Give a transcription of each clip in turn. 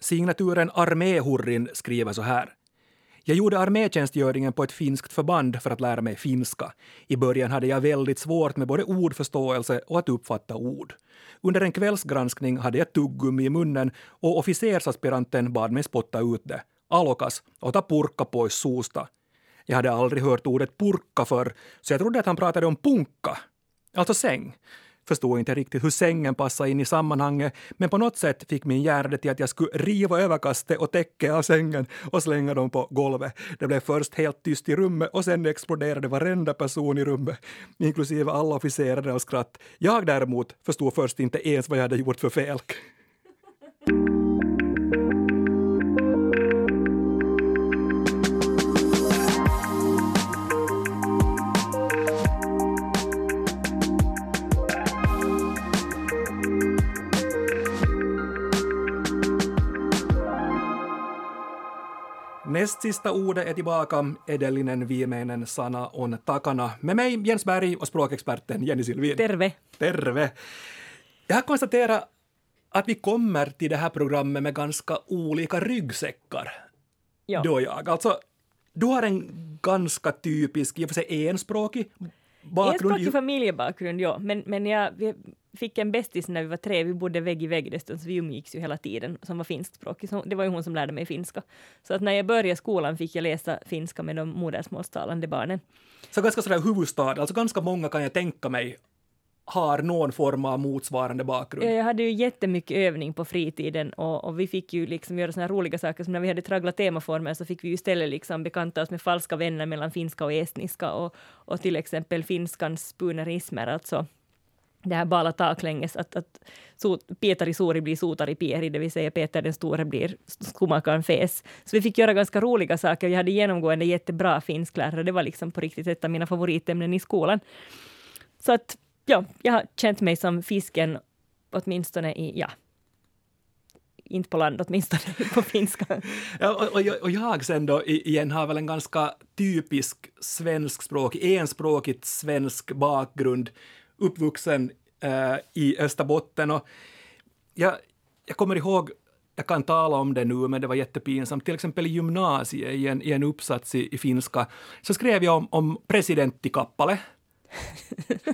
Signaturen Arméhurrin skriver så här. Jag gjorde armétjänstgöringen på ett finskt förband för att lära mig finska. I början hade jag väldigt svårt med både ordförståelse och att uppfatta ord. Under en kvällsgranskning hade jag tuggummi i munnen och officersaspiranten bad mig spotta ut det. Alokas och ta purka pois suusta. Jag hade aldrig hört ordet purka förr, så jag trodde att han pratade om punka, alltså säng. Förstod inte riktigt hur sängen passade in i sammanhanget, men på något sätt fick min hjärna det till att jag skulle riva överkastet och täcket av sängen och slänga dem på golvet. Det blev först helt tyst i rummet och sen exploderade varenda person i rummet, inklusive alla officerare av skratt. Jag däremot förstod först inte ens vad jag hade gjort för fel. Näst sista ordet är tillbaka. Edellinen viimeinen sana on takana. Med mig Jens Berg och språkexperten Jenny Silvin. Terve! Terve! Jag har konstaterat att vi kommer till det här programmet med ganska olika ryggsäckar. Ja. Du och jag. Alltså, du har en ganska typisk, i och för sig enspråkig bakgrund. Enspråkig familjebakgrund, ja. Men, men jag vi fick en bästis när vi var tre. Vi bodde vägg i vägg dessutom, så vi umgicks ju hela tiden, som var finskspråkig. Så det var ju hon som lärde mig finska. Så att när jag började skolan fick jag läsa finska med de modersmålstalande barnen. Så ganska sådär huvudstad, alltså ganska många kan jag tänka mig har någon form av motsvarande bakgrund. Jag hade ju jättemycket övning på fritiden och, och vi fick ju liksom göra såna roliga saker som när vi hade tragglat temaformer så fick vi ju istället liksom bekanta oss med falska vänner mellan finska och estniska och, och till exempel finskans spunerismer, alltså det här bala taklänges, att, att so, Pietari Suuri blir Sotari Pieri, det vill säga Peter den store blir skomakaren Fes. Så vi fick göra ganska roliga saker. Jag hade genomgående jättebra finsklärare. Det var liksom på riktigt ett av mina favoritämnen i skolan. Så att ja, jag har känt mig som fisken åtminstone i, ja, inte på land åtminstone, på finska. Ja, och, och, och, jag sen då igen har väl en ganska typisk svenskspråkig, enspråkigt svensk bakgrund, uppvuxen eh, i Österbotten och jag, jag kommer ihåg jag kan tala om det nu, men det var jättepinsamt. Till exempel i gymnasiet, i en, i en uppsats i, i finska, så skrev jag om, om presidenttikappale.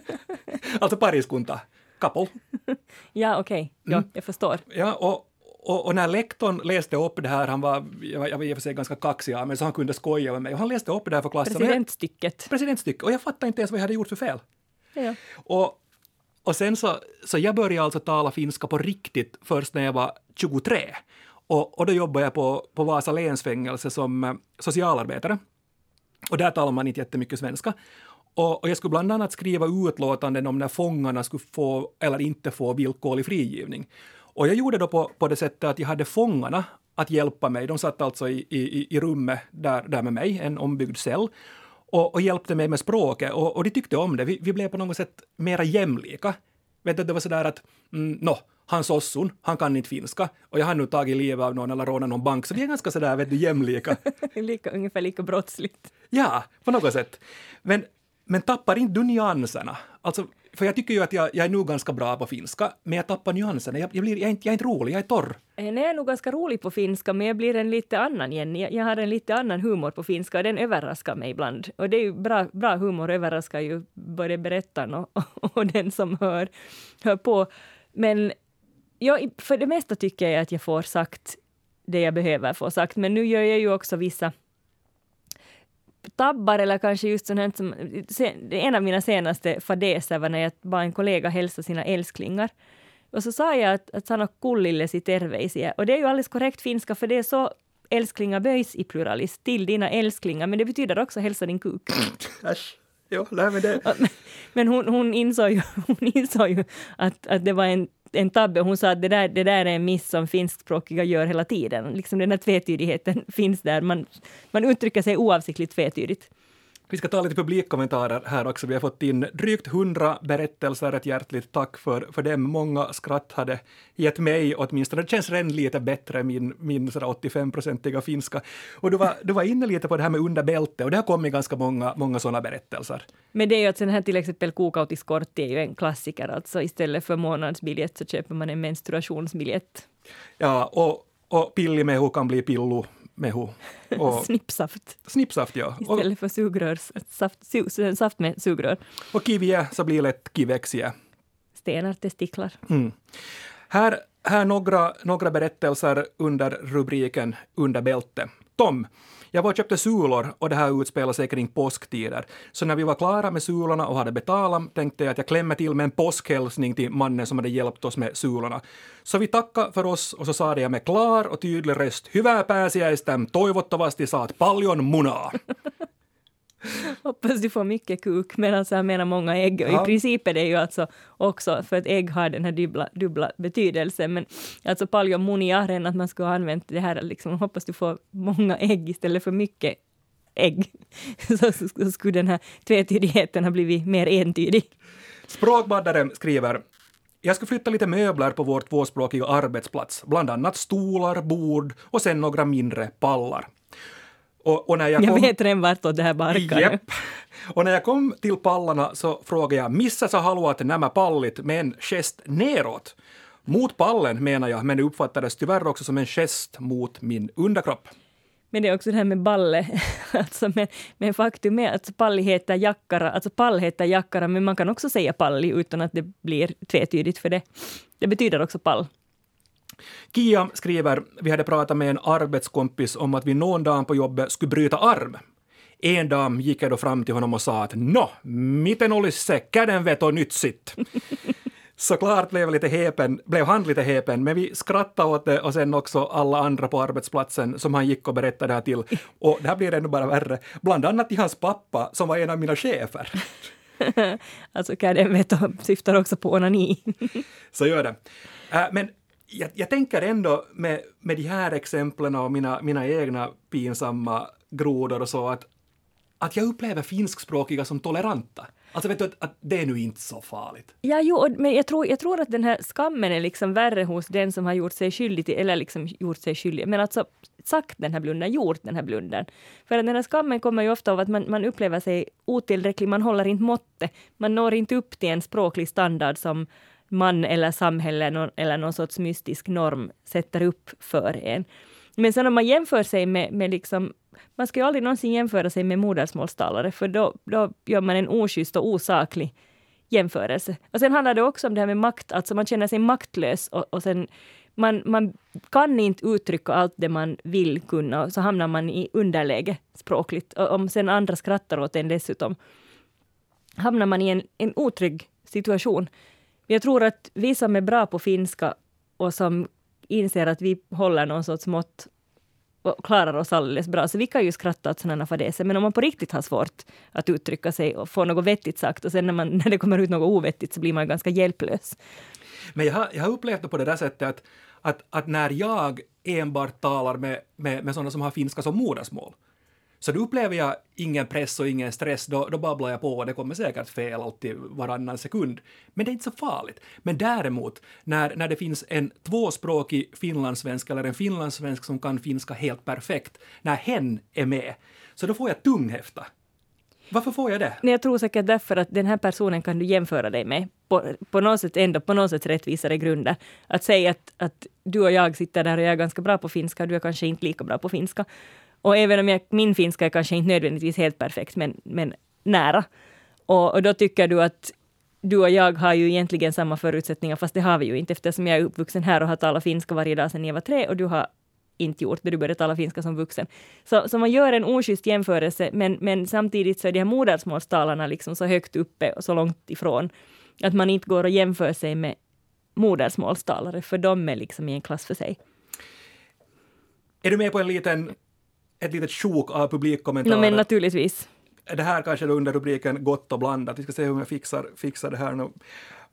alltså pariskunta, couple. ja, okej. Okay. Ja, mm. jag förstår. Ja, och, och, och, när lektorn läste upp det här, han var, jag var, jag var i och för sig ganska kaxig men så han kunde skoja med mig, och han läste upp det här för klassen. Presidentstycket. Presidentstycket, och jag fattade inte ens vad jag hade gjort för fel. Ja. Och, och sen så, så jag började alltså tala finska på riktigt först när jag var 23. Och, och då jobbade jag på, på Vasa länsfängelse som eh, socialarbetare. Och där talar man inte jättemycket svenska. Och, och jag skulle bland annat skriva utlåtanden om när fångarna skulle få eller inte få villkorlig frigivning. Och jag gjorde då på, på det sättet att jag hade fångarna att hjälpa mig. De satt alltså i, i, i rummet där, där med mig, en ombyggd cell, och, och hjälpte mig med språket. Och, och de tyckte om det. Vi, vi blev på något sätt mera jämlika. Vet du, det var sådär att, mm, no, han sossun, han kan inte finska och jag har nu tagit livet av någon eller rånat någon bank, så vi är ganska sådär, vet du, jämlika. lika, ungefär lika brottsligt. Ja, på något sätt. Men men tappar inte du nyanserna? Alltså, för jag tycker ju att jag, jag är nu ganska bra på finska, men jag tappar nyanserna. Jag, jag, blir, jag, är, inte, jag är inte rolig, jag är torr. Eh, nej, jag är nog ganska rolig på finska, men jag blir en lite annan Jenny. Jag, jag har en lite annan humor på finska och den överraskar mig ibland. Och det är ju bra, bra humor överraskar ju både berättaren och, och, och den som hör, hör på. Men jag, för det mesta tycker jag att jag får sagt det jag behöver få sagt, men nu gör jag ju också vissa tabbar eller kanske just sånt här som... En av mina senaste fadäser var när jag bad en kollega hälsa sina älsklingar. Och så sa jag att, att sano kullillesi terveisiä. Och det är ju alldeles korrekt finska för det är så älsklingar böjs i pluralis till dina älsklingar, men det betyder också hälsa din kuk. Äsch. Jo, nej, men det... Men hon, hon, insåg ju, hon insåg ju att, att det var en en tabbe. Hon sa att det där, det där är en miss som finskspråkiga gör hela tiden. Liksom den här tvetydigheten finns där. Man, man uttrycker sig oavsiktligt tvetydigt. Vi ska ta lite publikkommentarer här också. Vi har fått in drygt hundra berättelser. Ett hjärtligt tack för, för dem. Många skratt hade gett mig åtminstone. Det känns redan lite bättre, min, min 85-procentiga finska. Och du var, du var inne lite på det här med under bälte och det har kommit ganska många, många sådana berättelser. Men det är ju att sen här till exempel kokautiskortet är ju en klassiker. Alltså istället för månadsbiljett så köper man en menstruationsbiljett. Ja, och Och pillimehu kan bli pillumehu. Och Snippsaft snippsaft, ja. Istället för sugrör, saft, su, saft med sugrör. och kivie så blir lätt kivexie. Stenar, testiklar. Mm. Här, här några, några berättelser under rubriken Under bälte. Tom, jag var och köpte sulor och det här utspelar sig kring påsktider. Så när vi var klara med sulorna och hade betalat tänkte jag att jag klämmer till med en påskhälsning till mannen som hade hjälpt oss med sulorna. Så vi tackade för oss och så sa jag med klar och tydlig röst Hyvää pääsiäistä, toivottavasti saat paljon munaa. Hoppas du får mycket kuk, medan jag menar många ägg. Och Ja. I princip är det ju alltså också, för att ägg har den här dubbla, dubbla betydelsen, men alltså paljon muniaren, att man skulle ha använt det här, liksom, hoppas du får många ägg istället för mycket ägg. Så, så, så skulle den här tvetydigheten ha blivit mer entydig. Språkbaddaren skriver jag ska flytta lite möbler på vår tvåspråkiga arbetsplats, bland annat stolar, bord och sen några mindre pallar. Och, och när jag, Jag kom... vet redan vartåt det här barkar. Jepp. Och när jag kom till pallarna så frågade jag missä sä haluat nämä pallit med en gest neråt? Mot pallen menar jag, men det uppfattades tyvärr också som en gest mot min underkropp. Men det är också det här med balle. Alltså, men, men faktum är att palli heter jackara, alltså pall heter jackara, men man kan också säga palli utan att det blir tvetydigt för det. Det betyder också pall. Kia skriver, vi hade pratat med en arbetskompis om att vi någon dag på jobbet skulle bryta arm. En dag gick jag då fram till honom och sa att nå, miten olisi se kädenveto nyt sitt? Såklart blev, lite häpen, blev han lite häpen, men vi skrattade åt det och sen också alla andra på arbetsplatsen som han gick och berättade det här till. Och det här blir ännu bara värre, bland annat till hans pappa som var en av mina chefer. Alltså kädenveto syftar också på onani. Så gör det. Äh, men jag, jag tänker ändå med, med de här exemplen och mina, mina egna pinsamma grodor och så att, att jag upplever finskspråkiga som toleranta. Alltså vet du att, att det är nu inte så farligt. Ja, jo, men jag tror, jag tror att den här skammen är liksom värre hos den som har gjort sig skyldig till, eller liksom gjort sig skyldig, men alltså sagt den här blundern, gjort den här blundern. För att den här skammen kommer ju ofta av att man, man upplever sig otillräcklig, man håller inte måttet, man når inte upp till en språklig standard som man eller samhälle eller någon sorts mystisk norm sätter upp för en. Men sen om man jämför sig med, med liksom, man ska ju aldrig någonsin jämföra sig med modersmålstalare, för då, då gör man en oschysst och osaklig jämförelse. Och sen handlar det också om det här med makt, alltså man känner sig maktlös och, och sen man, man kan inte uttrycka allt det man vill kunna och så hamnar man i underläge språkligt. Och om sen andra skrattar åt en dessutom hamnar man i en, en otrygg situation. Jag tror att vi som är bra på finska och som inser att vi håller någon sorts mått och klarar oss alldeles bra. Så vi kan ju skratta åt sådana fadäser. Men om man på riktigt har svårt att uttrycka sig och få något vettigt sagt och sen när, man, när det kommer ut något ovettigt så blir man ganska hjälplös. Men jag har, jag har upplevt det på det där sättet att, att, att när jag enbart talar med, med, med sådana som har finska som modersmål, så då upplever jag ingen press och ingen stress, då, då babblar jag på och det kommer säkert fel alltid varannan sekund. Men det är inte så farligt. Men däremot, när, när det finns en tvåspråkig finlandssvensk eller en finlandssvensk som kan finska helt perfekt, när hen är med, så då får jag tunghäfta. Varför får jag det? Nej, jag tror säkert därför att den här personen kan du jämföra dig med på, på något sätt ändå på något sätt rättvisare grunder. Att säga att, att du och jag sitter där och jag är ganska bra på finska och du är kanske inte lika bra på finska. Och även om jag, min finska är kanske inte nödvändigtvis helt perfekt, men, men nära. Och, och då tycker du att du och jag har ju egentligen samma förutsättningar, fast det har vi ju inte eftersom jag är uppvuxen här och har talat finska varje dag sedan jag var tre och du har inte gjort det, du började tala finska som vuxen. Så, så man gör en oschysst jämförelse, men, men samtidigt så är de här modersmålstalarna liksom så högt uppe och så långt ifrån att man inte går och jämför sig med modersmålstalare, för de är liksom i en klass för sig. Är du med på en liten, ett litet sjok av publikkommentarer? No, men naturligtvis. det här kanske då under rubriken Gott och blandat. Vi ska se hur jag fixar, fixar det här nu.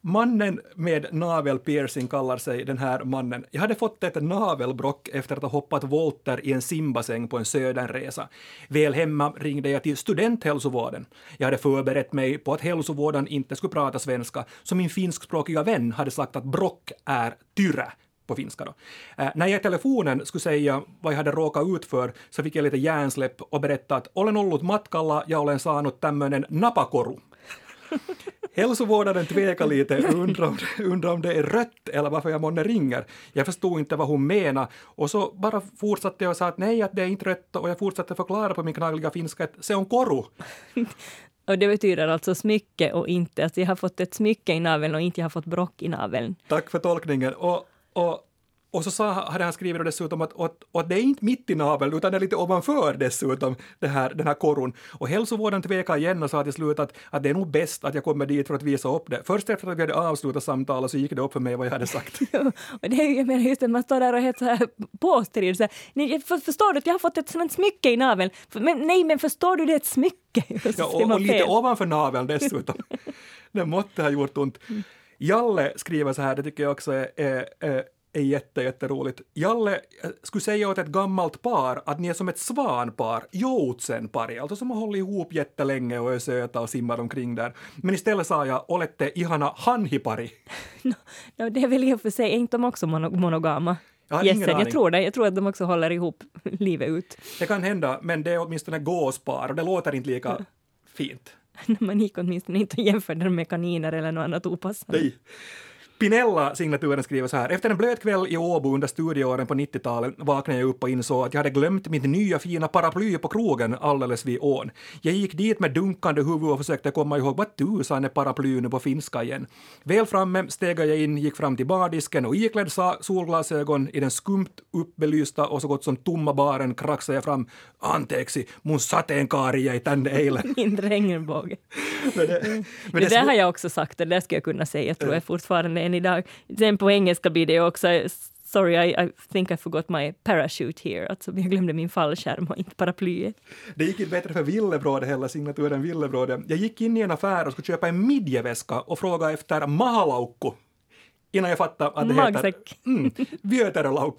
Mannen med navelpiercing kallar sig den här mannen. Jag hade fått ett navelbrock efter att ha hoppat volter i en simbassäng på en södernresa. Väl hemma ringde jag till studenthälsovården. Jag hade förberett mig på att hälsovården inte skulle prata svenska, så min finskspråkiga vän hade sagt att brock är tyre på finska då. Eh, när jag i telefonen skulle säga vad jag hade råkat ut för så fick jag lite hjärnsläpp och berätta att olen ollut matkalla ja olen saanut tämmöinen napakoru. Hälsovårdaren tvekar lite, undrar om, undrar om det är rött eller varför jag månne ringer. Jag förstod inte vad hon menade och så bara fortsatte jag och sa att nej, att det är inte rött och jag fortsatte förklara på min knaggliga finska att se on koru. Och det betyder alltså smycke och inte, att jag har fått ett smycke i naveln och inte jag har fått brock i naveln. Tack för tolkningen. Och, och och så sa, hade han skrivit dessutom att, att, att det är inte mitt i naveln utan det är lite ovanför dessutom, det här, den här korron. Och hälsovården tvekade igen och sa till slut att, att det är nog bäst att jag kommer dit för att visa upp det. Först efter att vi hade avslutat samtalet så gick det upp för mig vad jag hade sagt. och det är ju, jag menar just att man står där och är helt så här påstridig. Så här, för, förstår du att jag har fått ett sånt smycke i naveln? Men, nej, men förstår du det är ett smycke? ja, och, och lite ovanför naveln dessutom. det måtte ha gjort ont. Jalle skriver så här, det tycker jag också är, är, är är jätte, jätteroligt. Jalle skulle säga åt ett gammalt par att ni är som ett svanpar, joutsenpari, alltså som har hållit ihop jättelänge och är söta och simmar omkring där. Men istället sa jag olette ihana hanhipari. No, no, det är väl i och för sig, är inte de också monogama? Jag Jessen, jag tror det. Jag tror att de också håller ihop livet ut. Det kan hända, men det är åtminstone gåspar och det låter inte lika ja. när Man gick åtminstone inte och jämförde med kaniner eller något annat opassande. Nej. Pinella-signaturen skriver så här. Efter en blöt kväll i Åbo under studieåren på 90-talet vaknade jag upp och insåg att jag hade glömt mitt nya fina paraply på krogen alldeles vid ån. Jag gick dit med dunkande huvud och försökte komma ihåg vad tusan är paraply nu på finska igen. Väl framme steg jag in, gick fram till bardisken och iklädd solglasögon i den skumt uppbelysta och så gott som tomma baren kraxade jag fram anteeksi mun sateenkaari i tänne eilen. Min regnbåge. men det, det, det där har jag också sagt, det där ska jag kunna säga, jag tror jag fortfarande än idag. Sen på engelska blir det också Sorry, I, I think I forgot my parachute here. Alltså, jag glömde min fallskärm och inte paraplyet. Det gick inte bättre för Villebråde heller, signaturen Villebråde. Jag gick in i en affär och skulle köpa en midjeväska och fråga efter mahalaukku innan jag fattade att det Magsäck. heter mm.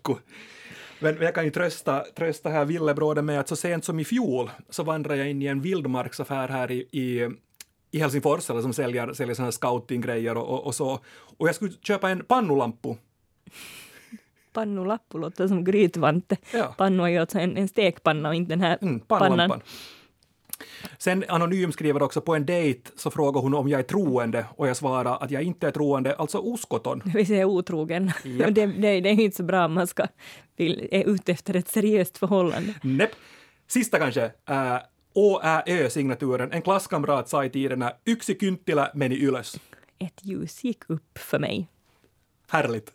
Men jag kan ju trösta, trösta här Villebråde med att så sent som i fjol så vandrade jag in i en vildmarksaffär här i, i i Helsingfors eller som säljer, säljer såna scoutinggrejer och, och, och, så. Och jag skulle köpa en pannulampu. Pannulappu låter som grytvante. Ja. Pannu är ju alltså en, en stekpanna och inte den här mm, pannan. Sen Anonym skriver också på en dejt så frågar hon om jag är troende och jag svarar att jag inte är troende, alltså uskoton. Vi säger otrogen. Yep. Det, det, det, är inte så bra om man ska vill, är ute efter ett seriöst förhållande. Näpp. Sista kanske. Äh, ÅÄÖ-signaturen. En klasskamrat sa i tiderna yksi kynttilä meni ylös. Ett ljus gick upp för mig. Härligt.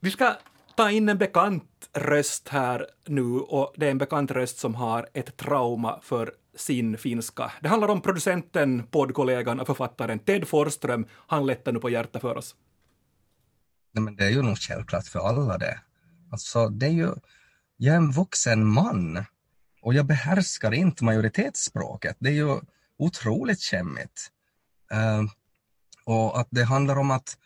Vi ska ta in en bekant röst här nu och det är en bekant röst som har ett trauma för sin finska. Det handlar om producenten, poddkollegan och författaren Ted Forsström. Han lättar nu på hjärtat för oss. Nej, men det är ju nog självklart för alla det. Alltså, det är ju... Jag är en vuxen man och jag behärskar inte majoritetsspråket. Det är ju otroligt kämmigt. Uh, och att det handlar om att,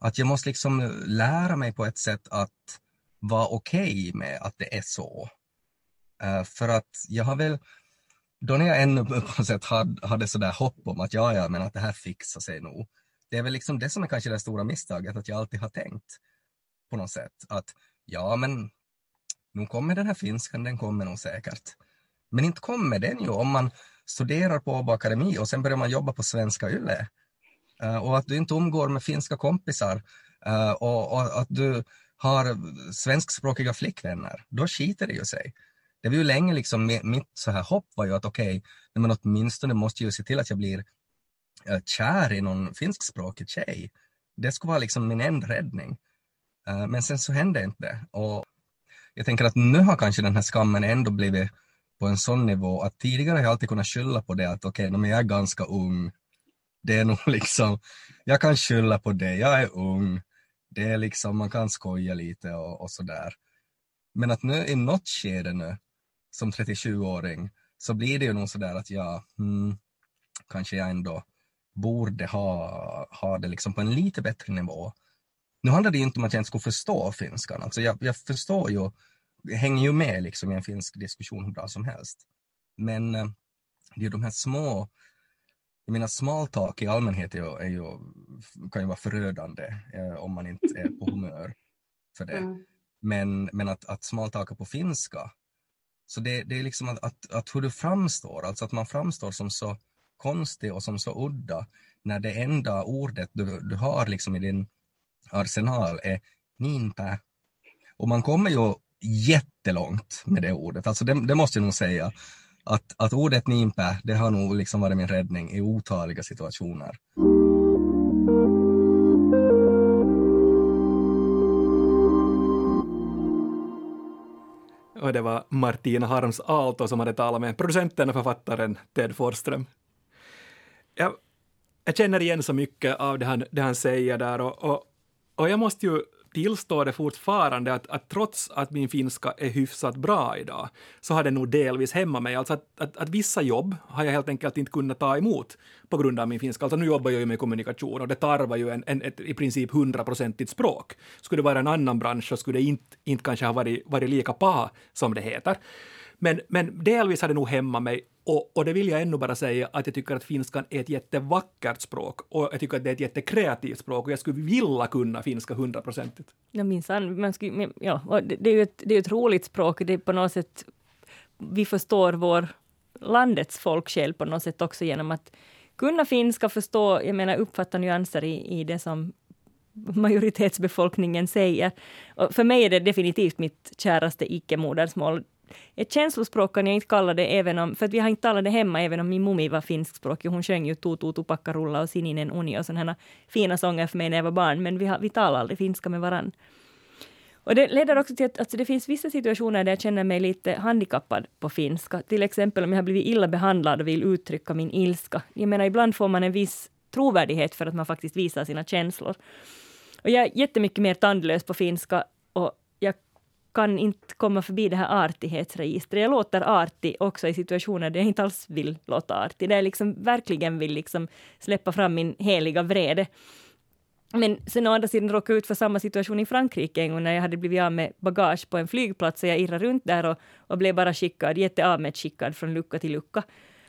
att jag måste liksom lära mig på ett sätt att vara okej okay med att det är så. Uh, för att jag har väl, då när jag ännu på något sätt hade, hade sådär hopp om att ja, ja, men att det här fixar sig nog. Det är väl liksom det som är kanske det stora misstaget, att jag alltid har tänkt på något sätt att ja, men nu kommer den här finskan, den kommer nog säkert. Men inte kommer den ju om man studerar på Åbo Akademi och sen börjar man jobba på Svenska Yle. Uh, och att du inte umgår med finska kompisar uh, och, och, att du har svenskspråkiga flickvänner, då skiter det ju sig. Det var ju länge liksom, mitt så här hopp var ju att okej, okay, men åtminstone måste jag se till att jag blir uh, kär i någon finskspråkig tjej. Det skulle vara liksom min enda räddning. men sen så hände inte det. Och jag tänker att nu har kanske den här skammen ändå blivit på en sån nivå att tidigare har jag alltid kunnat skylla på det att okej, okay, jag är ganska ung. Det är nog liksom, jag kan skylla på det, jag är ung. Det är liksom, man kan skoja lite och, och sådär. Men att nu i något skede nu, som 37-åring, så blir det ju nog sådär att jag, hmm, kanske jag ändå borde ha, ha det liksom på en lite bättre nivå. Nu handlar det inte om att jag inte skulle förstå finskan. Alltså jag, jag förstår ju, hänger ju med liksom i en finsk diskussion hur bra som helst. Men eh, det är de här små, jag menar small talk i allmänhet är ju, är ju, kan ju vara förödande eh, om man inte är på humör för det. Mm. Men, men att, att smaltaka på finska, så det, det är liksom att, att, att hur du framstår, alltså att man framstår som så konstig och som så udda, när det enda ordet du, du har liksom i din arsenal är Ninta. Och man kommer ju jättelångt med det ordet, alltså det, det måste jag nog säga. Att, att ordet ninpä, det har nog liksom varit min räddning i otaliga situationer. Och det var Martina Harms Aalto som hade talat med producenten och författaren Ted Forsström. Jag, jag känner igen så mycket av det han, det han säger där och, och, och jag måste ju tillstå det fortfarande att, att trots att min finska är hyfsat bra idag så har det nog delvis hämmat mig. Alltså att, att, att, vissa jobb har jag helt enkelt inte kunnat ta emot på grund av min finska. Alltså nu jobbar jag ju med kommunikation och det tarvar ju en, en, ett i princip hundraprocentigt språk. Skulle det vara en annan bransch så skulle det inte, inte kanske ha varit, varit lika pa som det heter. Men, men delvis har det nog hämmat mig och, och det vill jag ännu bara säga att jag tycker att finskan är ett jättevackert språk och jag tycker att det är ett jättekreativt språk och jag skulle vilja kunna finska hundraprocentigt. Ja, minsann. Man skulle, ja, och det, det är ju ett, det är ett roligt språk. Det är på något sätt, vi förstår vår landets folksjäl på något sätt också genom att kunna finska, förstå, jag menar uppfatta nyanser i, i det som majoritetsbefolkningen säger. Och för mig är det definitivt mitt käraste icke-modersmål ett känslospråk kan jag inte kalla det, även om, för att vi har inte talat det hemma, även om min mummi var finskspråkig. Hon sjöng ju Tutu Tupakkarulla och Sininen Uni och sådana fina sånger för mig när jag var barn, men vi, har, vi talar aldrig finska med varann. Och det leder också till att alltså det finns vissa situationer där jag känner mig lite handikappad på finska. Till exempel om jag har blivit illa behandlad och vill uttrycka min ilska. Jag menar, ibland får man en viss trovärdighet för att man faktiskt visar sina känslor. Och jag är jättemycket mer tandlös på finska och jag kan inte komma förbi det här artighetsregistret. Jag låter artig också i situationer där jag inte alls vill låta artig, där jag liksom verkligen vill liksom släppa fram min heliga vrede. Men sen å andra sidan råkade jag ut för samma situation i Frankrike en gång när jag hade blivit av med bagage på en flygplats och jag irrade runt där och, och blev bara skickad, jätteavmätt från lucka till lucka.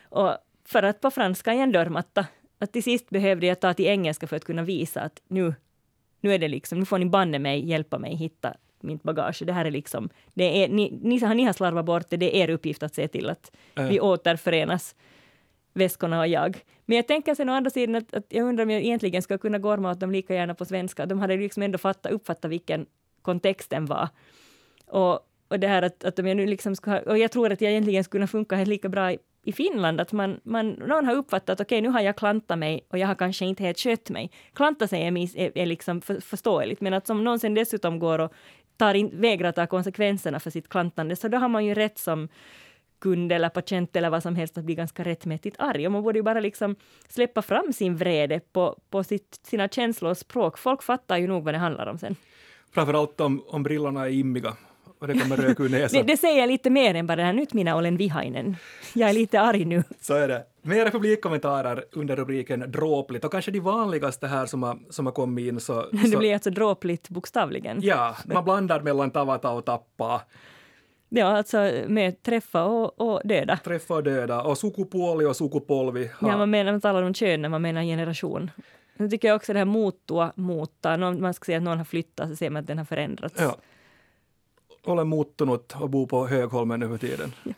Och för att på franska är en dörrmatta. Att till sist behövde jag ta till engelska för att kunna visa att nu, nu är det liksom, nu får ni banne mig hjälpa mig hitta mitt bagage. Det här är liksom, det är, ni, ni, ni har slarvat bort det, det är er uppgift att se till att äh. vi återförenas, väskorna och jag. Men jag tänker sen å andra sidan att, att jag undrar om jag egentligen ska kunna gorma åt dem lika gärna på svenska. De hade liksom ändå fattat, uppfattat vilken kontexten var. Och, och det här att, att om jag nu liksom ska, och jag tror att jag egentligen skulle kunna funka helt lika bra i, i Finland, att man, man, någon har uppfattat att okej, okay, nu har jag klantat mig och jag har kanske inte helt skött mig. Klanta sig är, är, är liksom för, förståeligt, men att som någon sen dessutom går och tar in, vägrar ta konsekvenserna för sitt klantande, så då har man ju rätt som kund eller patient eller vad som helst att bli ganska rättmätigt arg. Och man borde ju bara liksom släppa fram sin vrede på, på sitt, sina känslor och språk. Folk fattar ju nog vad det handlar om sen. Framförallt om, om brillorna är immiga och det kommer rök ur näsan. det, det säger lite mer än bara det här nyt minä olen vihainen. Jag är lite arg nu. Så är det. Mera publikkommentarer under rubriken dråpligt och kanske de vanligaste här som har, som har kommit in. Så, så, det blir alltså dråpligt bokstavligen? Ja, man blandar mellan tavata och tappa. Ja, alltså med träffa och, och döda. Träffa och döda och sukupuoli och sukupolvi. Ja, man menar man talar om kön när man menar generation. Nu tycker jag också det här mottua, mota, någon, man ska säga att någon har flyttat så ser man att den har förändrats. Ja. Olen muuttunut och bor på Högholmen nu för tiden. Ja.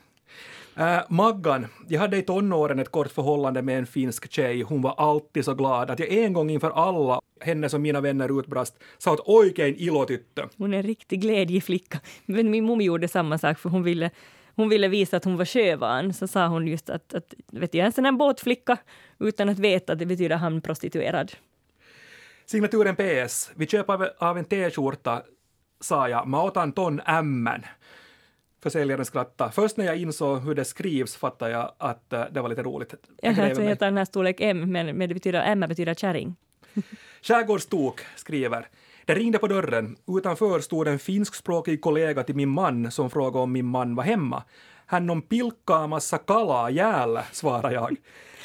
Äh, Maggan, jag hade i tonåren ett kort förhållande med en finsk tjej. Hon var alltid så glad att jag en gång inför alla hennes och mina vänner utbrast sa att oikein ilotyttö. Hon är en riktig glädjeflicka. Men min mor gjorde samma sak för hon ville hon ville visa att hon var sjövan, så sa hon just att, att vet jag, en sån här båtflicka utan att veta att det betyder hamnprostituerad. Signaturen PS. Vi köper av en t-skjorta, sa jag, mä otan ton ämmän. Försäljaren skrattade. Först när jag insåg hur det skrivs fattade jag att uh, det var lite roligt. Jag så heter den här storlek M, men, men det betyder, M betyder kärring. Skärgårdstok skriver det ringde på dörren. Utanför stod en finskspråkig kollega till min man som frågade om min man var hemma. Han om pilkkaa massa kalaa jäällä, svarade jag.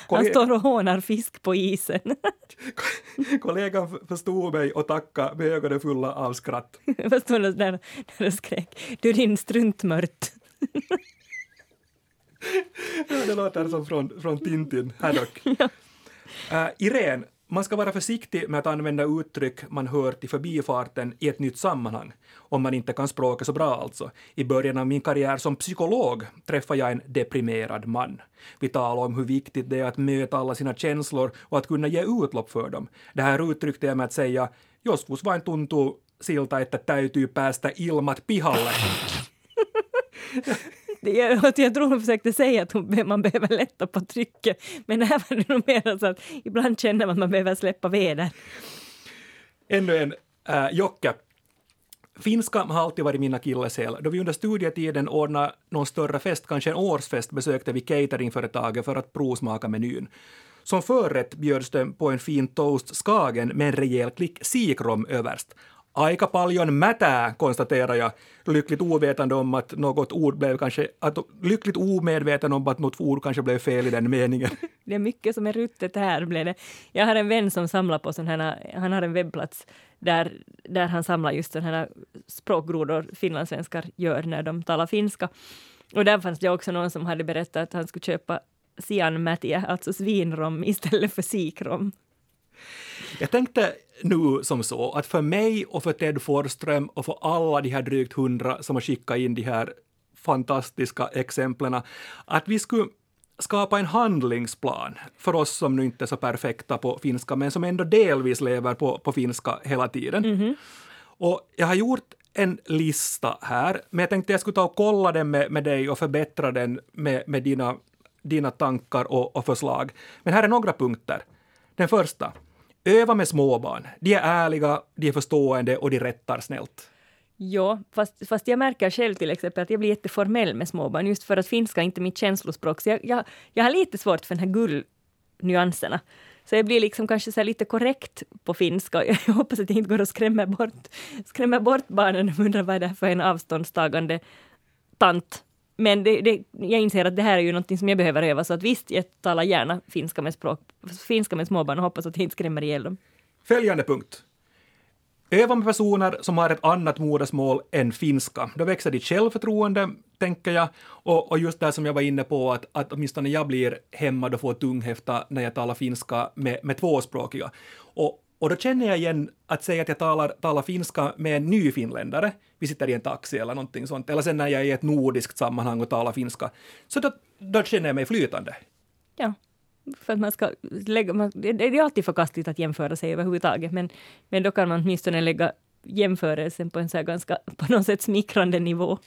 Han står och hånar fisk på isen. Kollegan förstod mig och tackade med ögonen fulla av skratt. Fast hon där, där skrek du din struntmört. ja, det låter som från, från Tintin, Haddock. ja. Uh, Irene man ska vara försiktig med att använda uttryck man hört i förbifarten i ett nytt sammanhang, om man inte kan språket så bra alltså. I början av min karriär som psykolog träffade jag en deprimerad man. Vi talade om hur viktigt det är att möta alla sina känslor och att kunna ge utlopp för dem. Det här uttryckte jag med att säga ”joskus vain tuntuu siltä, että täytyy päästä ilmat pihalle”. jag, jag tror hon försökte säga att man behöver lätta på trycket, men här var det nog mer så att ibland känner man att man behöver släppa veden. Ännu en äh, Jocke. Finska har alltid varit mina akilleshäl. Då vi under studietiden ordnade någon större fest, kanske en årsfest, besökte vi cateringföretaget för att provsmaka menyn. Som förrätt bjöds det på en fin toast Skagen med en rejäl klick sikrom överst. Aika paljon mätää, konstaterar jag, lyckligt ovetande om att något ord blev kanske, att, lyckligt omedveten om att något ord kanske blev fel i den meningen. Det är mycket som är ruttet här, blev det. Jag har en vän som samlar på sådana här, han har en webbplats där, där han samlar just sådana här språkgrodor finlandssvenskar gör när de talar finska. Och där fanns det också någon som hade berättat att han skulle köpa sianmätiä, alltså svinrom istället för sikrom. Jag tänkte nu som så att för mig och för Ted Forström och för alla de här drygt hundra som har skickat in de här fantastiska exemplen, att vi skulle skapa en handlingsplan för oss som nu inte är så perfekta på finska, men som ändå delvis lever på, på finska hela tiden. Mm -hmm. Och jag har gjort en lista här, men jag tänkte jag skulle ta och kolla den med, med dig och förbättra den med, med dina, dina tankar och, och förslag. Men här är några punkter. Den första. Öva med småbarn. De är ärliga, de är förstående och de rättar snällt. Ja, fast, fast jag märker själv till exempel att jag blir jätteformell med småbarn, just för att finska är inte mitt känslospråk. Så jag, jag, jag har lite svårt för den här gullnyanserna. Så jag blir liksom kanske så lite korrekt på finska. Jag hoppas att jag inte går och skrämmer bort, skrämmer bort barnen och undrar vad det är för en avståndstagande tant men det, det, jag inser att det här är ju någonting som jag behöver öva, så att visst, jag talar gärna finska med, språk, finska med småbarn och hoppas att jag inte skrämmer ihjäl dem. Följande punkt. Öva med personer som har ett annat modersmål än finska. Då växer ditt självförtroende, tänker jag. Och, och just det som jag var inne på, att, att åtminstone jag blir hämmad och får tunghäfta när jag talar finska med, med tvåspråkiga. Och, och då känner jag igen att säga att jag talar, talar finska med en ny finländare, vi sitter i en taxi eller någonting sånt, eller sen när jag är i ett nordiskt sammanhang och talar finska, så då, då känner jag mig flytande. Ja, för att man ska lägga, man, det är alltid förkastligt att jämföra sig överhuvudtaget, men, men då kan man åtminstone lägga jämförelsen på en så här ganska, på något sätt smickrande nivå.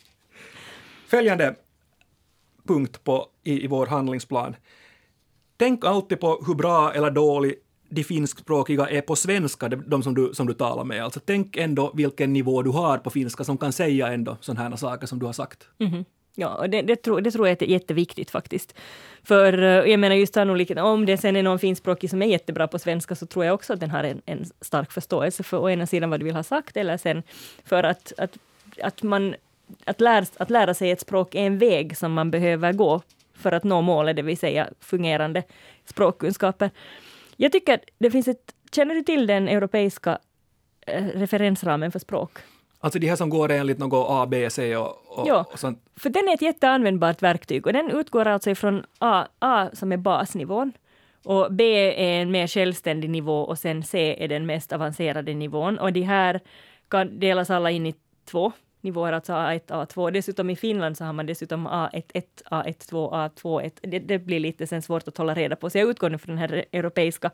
Följande punkt på, i, i vår handlingsplan. Tänk alltid på hur bra eller dålig de finskspråkiga är på svenska, de som du, som du talar med. Alltså tänk ändå vilken nivå du har på finska som kan säga ändå sådana här saker som du har sagt. Mm -hmm. Ja, och det, det, tror, det tror jag är jätteviktigt faktiskt. För eh, jag menar just sannolikheten, om det sen är någon finskspråkig som är jättebra på svenska så tror jag också att den har en, en stark förståelse för å ena sidan vad du vill ha sagt eller sen för att, att, att man att lära, att lära sig ett språk är en väg som man behöver gå för att nå målet, det vill säga fungerande språkkunskaper. Jag tycker att det finns ett... Känner du till den europeiska eh, referensramen för språk? Alltså de här som går enligt något A, B, C och, och, ja, och sånt? för den är ett jätteanvändbart verktyg och den utgår alltså ifrån A, A som är basnivån och B är en mer självständig nivå och sen C är den mest avancerade nivån och de här kan delas alla in i två nivåer, alltså A1, A2. Dessutom i Finland så har man dessutom A11, A12, A21. Det, det blir lite sen svårt att hålla reda på, så jag utgår nu från den här europeiska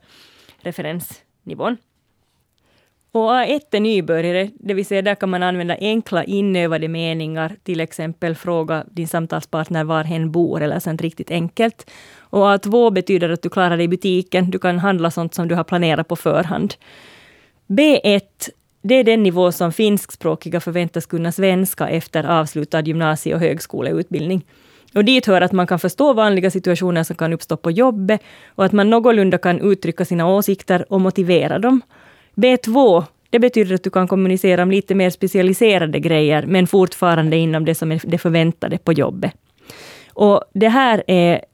referensnivån. Och A1 är nybörjare, det vill säga där kan man använda enkla inövade meningar, till exempel fråga din samtalspartner var hen bor, eller sånt riktigt enkelt. Och A2 betyder att du klarar dig i butiken, du kan handla sånt som du har planerat på förhand. B1 det är den nivå som finskspråkiga förväntas kunna svenska efter avslutad gymnasie och högskoleutbildning. Och dit hör att man kan förstå vanliga situationer som kan uppstå på jobbet och att man någorlunda kan uttrycka sina åsikter och motivera dem. B2 det betyder att du kan kommunicera om lite mer specialiserade grejer, men fortfarande inom det som är det förväntade på jobbet. Och det här är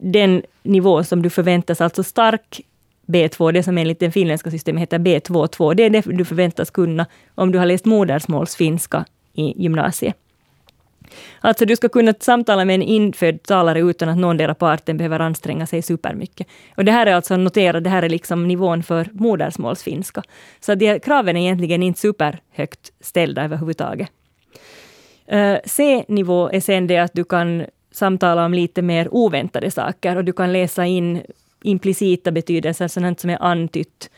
den nivå som du förväntas, alltså stark B2, det som enligt det finländska systemet heter B22, det är det du förväntas kunna om du har läst modersmålsfinska i gymnasiet. Alltså du ska kunna samtala med en infödd talare utan att någondera parten behöver anstränga sig supermycket. Och det här är alltså, notera, det här är liksom nivån för modersmålsfinska. Så de kraven är egentligen inte superhögt ställda överhuvudtaget. Eh, C-nivå är sen det att du kan samtala om lite mer oväntade saker och du kan läsa in implicita betydelser, sådant som är antytt.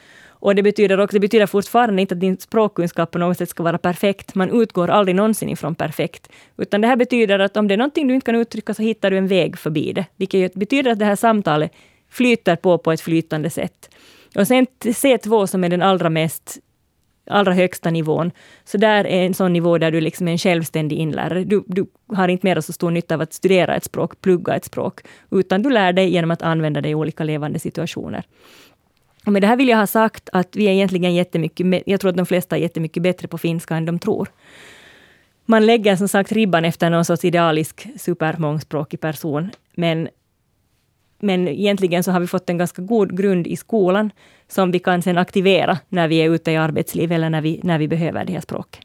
Och det betyder, också, det betyder fortfarande inte att din språkkunskap på något sätt ska vara perfekt. Man utgår aldrig någonsin ifrån perfekt. Utan det här betyder att om det är någonting du inte kan uttrycka så hittar du en väg förbi det. Vilket betyder att det här samtalet flyter på på ett flytande sätt. Och sen C2 som är den allra mest allra högsta nivån. Så där är en sån nivå där du liksom är en självständig inlärare. Du, du har inte mer så stor nytta av att studera ett språk, plugga ett språk, utan du lär dig genom att använda det i olika levande situationer. Och med det här vill jag ha sagt att vi är egentligen jättemycket, jag tror att de flesta är jättemycket bättre på finska än de tror. Man lägger som sagt ribban efter någon sorts idealisk supermångspråkig person, men men egentligen så har vi fått en ganska god grund i skolan som vi kan sen aktivera när vi är ute i arbetslivet eller när vi, när vi behöver det här språket.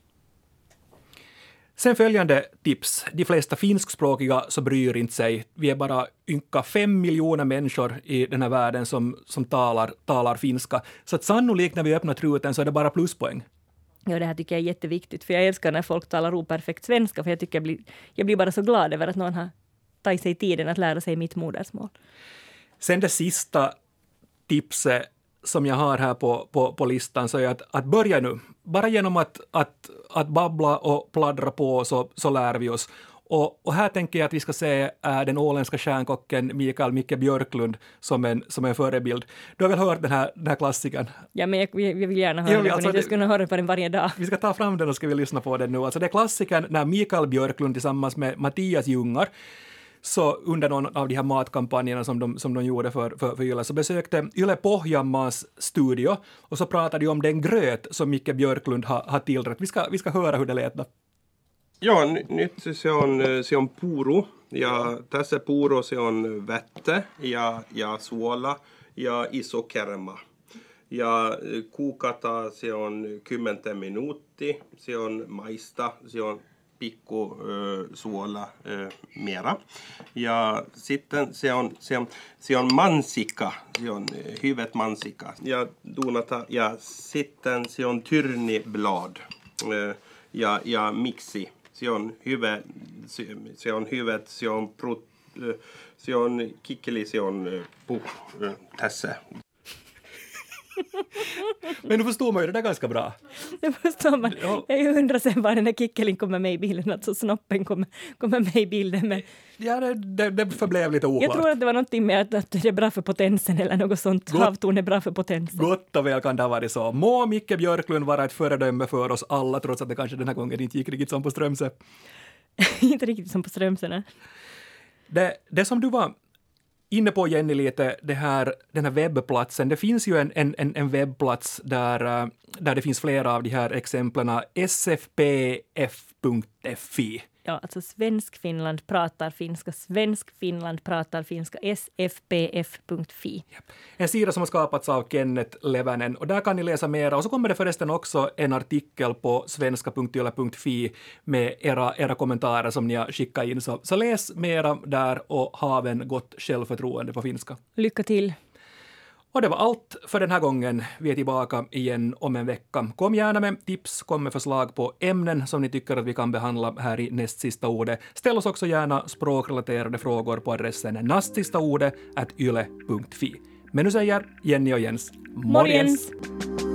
Sen följande tips. De flesta finskspråkiga så bryr inte sig. Vi är bara ynka fem miljoner människor i den här världen som, som talar, talar finska. Så att sannolikt när vi öppnar truten så är det bara pluspoäng. Ja, det här tycker jag är jätteviktigt, för jag älskar när folk talar operfekt svenska, för jag tycker jag blir, jag blir bara så glad över att någon har tagit sig tiden att lära sig mitt modersmål. Sen det sista tipset som jag har här på, på, på listan så är att, att börja nu. Bara genom att, att, att babbla och pladdra på så, så lär vi oss. Och, och, här tänker jag att vi ska se äh, den åländska stjärnkocken Mikael Micke Björklund som en, som en förebild. Du har väl hört den här, den här klassikern? Ja, men jag, jag vill gärna höra jo, den, alltså, jag skulle höra på den varje dag. Vi ska ta fram den och ska vi lyssna på den nu. Alltså det är klassikern när Mikael Björklund tillsammans med Mattias Ljungar så under någon av de här matkampanjerna som de, som de gjorde för, för, för Yle så besökte Yle Pohjanmaas studio och så pratade de om den gröt som Micke Björklund har, har tillrätt. Vi ska, vi ska höra hur det lät då. Ja, nyt se on, eh, se on puuro ja tässä puuro se on vettä ja, ja suola ja iso kerma. Ja eh, kuukata se on 10 minuuttia, se on maista, se on pikku eh, suola eh, mera. Ja sitten se on, se on, se on mansikka, se on eh, hyvät mansikka. Ja duunata, ja sitten se on tyrniblad ja, ja miksi. Se on hyvä, se, se on hyvät, se on prut, se on kikkeli, se on puh, tässä Men nu förstår man ju det där ganska bra. Det förstår man. Ja. Jag undrar sen var den där kickelin kommer med i bilden, alltså snoppen kommer, kommer med i bilden. Men... Ja, det, det, det förblev lite oklart. Jag tror att det var någonting med att, att det är bra för potensen eller något sånt. Gott, Havtorn är bra för potensen. Gott och väl kan det ha varit så. Må Micke Björklund vara ett föredöme för oss alla, trots att det kanske den här gången inte gick riktigt som på Strömsö. inte riktigt som på Strömsö, Det, det som du var inne på Jenny lite, det här, den här webbplatsen. Det finns ju en, en, en webbplats där, eh, där det finns flera av de här exemplen, sfpf.fi. Ja, alltså Svensk-Finland pratar finska, Svensk-Finland pratar finska, sfpf.fi. En sida som har skapats av Kenneth Levänen och där kan ni läsa mera och så kommer det förresten också en artikel på svenska.yle.fi med era, era kommentarer som ni har skickat in. Så, så läs mera där och ha en gott självförtroende på finska. Lycka till! Och det var allt för den här gången. Vi är tillbaka igen om en vecka. Kom gärna med tips, kom med förslag på ämnen som ni tycker att vi kan behandla här i näst sista ordet. Ställ oss också gärna språkrelaterade frågor på adressen nastsistaordet.yle.fi. Men nu säger Jenny och Jens morgens! morgens.